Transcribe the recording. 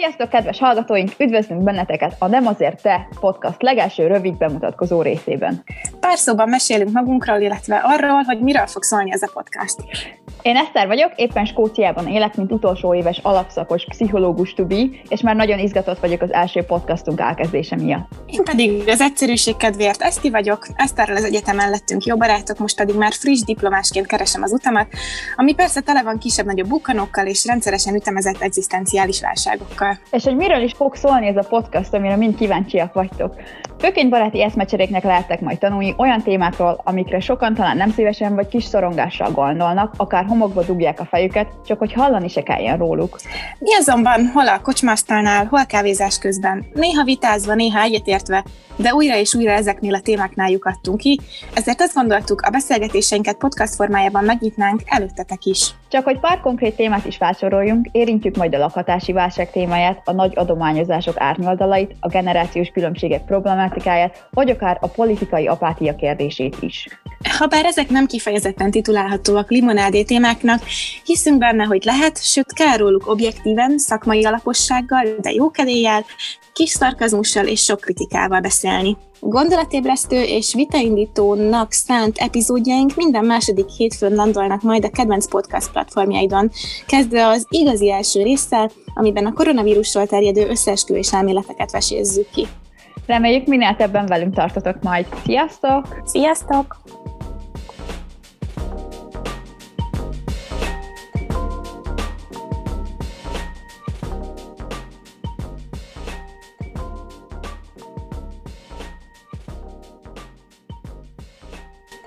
Sziasztok, kedves hallgatóink! Üdvözlünk benneteket a Nem azért te podcast legelső rövid bemutatkozó részében. Pár szóban mesélünk magunkról, illetve arról, hogy miről fog szólni ez a podcast. Én Eszter vagyok, éppen Skóciában élek, mint utolsó éves alapszakos pszichológus tubi, és már nagyon izgatott vagyok az első podcastunk elkezdése miatt. Én pedig az egyszerűség kedvéért Eszti vagyok, Eszterrel az egyetemen lettünk jó barátok, most pedig már friss diplomásként keresem az utamat, ami persze tele van kisebb-nagyobb bukkanókkal és rendszeresen ütemezett egzisztenciális válságokkal. És hogy miről is fog szólni ez a podcast, amire mind kíváncsiak vagytok. Főként baráti eszmecseréknek lehettek majd tanulni olyan témákról, amikre sokan talán nem szívesen vagy kis szorongással gondolnak, akár homokba dugják a fejüket, csak hogy hallani se kelljen róluk. Mi azonban hol a kocsmasztalnál, hol kávézás közben, néha vitázva, néha egyetértve, de újra és újra ezeknél a témáknál lyukadtunk ki, ezért azt gondoltuk, a beszélgetéseinket podcast formájában megnyitnánk előttetek is. Csak hogy pár konkrét témát is felsoroljunk, érintjük majd a lakhatási válság témáját, a nagy adományozások árnyoldalait, a generációs különbségek problematikáját, vagy akár a politikai apátia kérdését is. Habár ezek nem kifejezetten titulálhatóak limonádé témáknak, hiszünk benne, hogy lehet, sőt kell róluk objektíven, szakmai alapossággal, de jókedéllyel, kis szarkazmussal és sok kritikával beszélni. Gondolatébresztő és vitaindítónak szánt epizódjaink minden második hétfőn landolnak majd a kedvenc podcast platformjaidon, kezdve az igazi első résszel, amiben a koronavírusról terjedő összeesküvés elméleteket vesézzük ki. Reméljük minél többen velünk tartotok majd. Sziasztok! Sziasztok!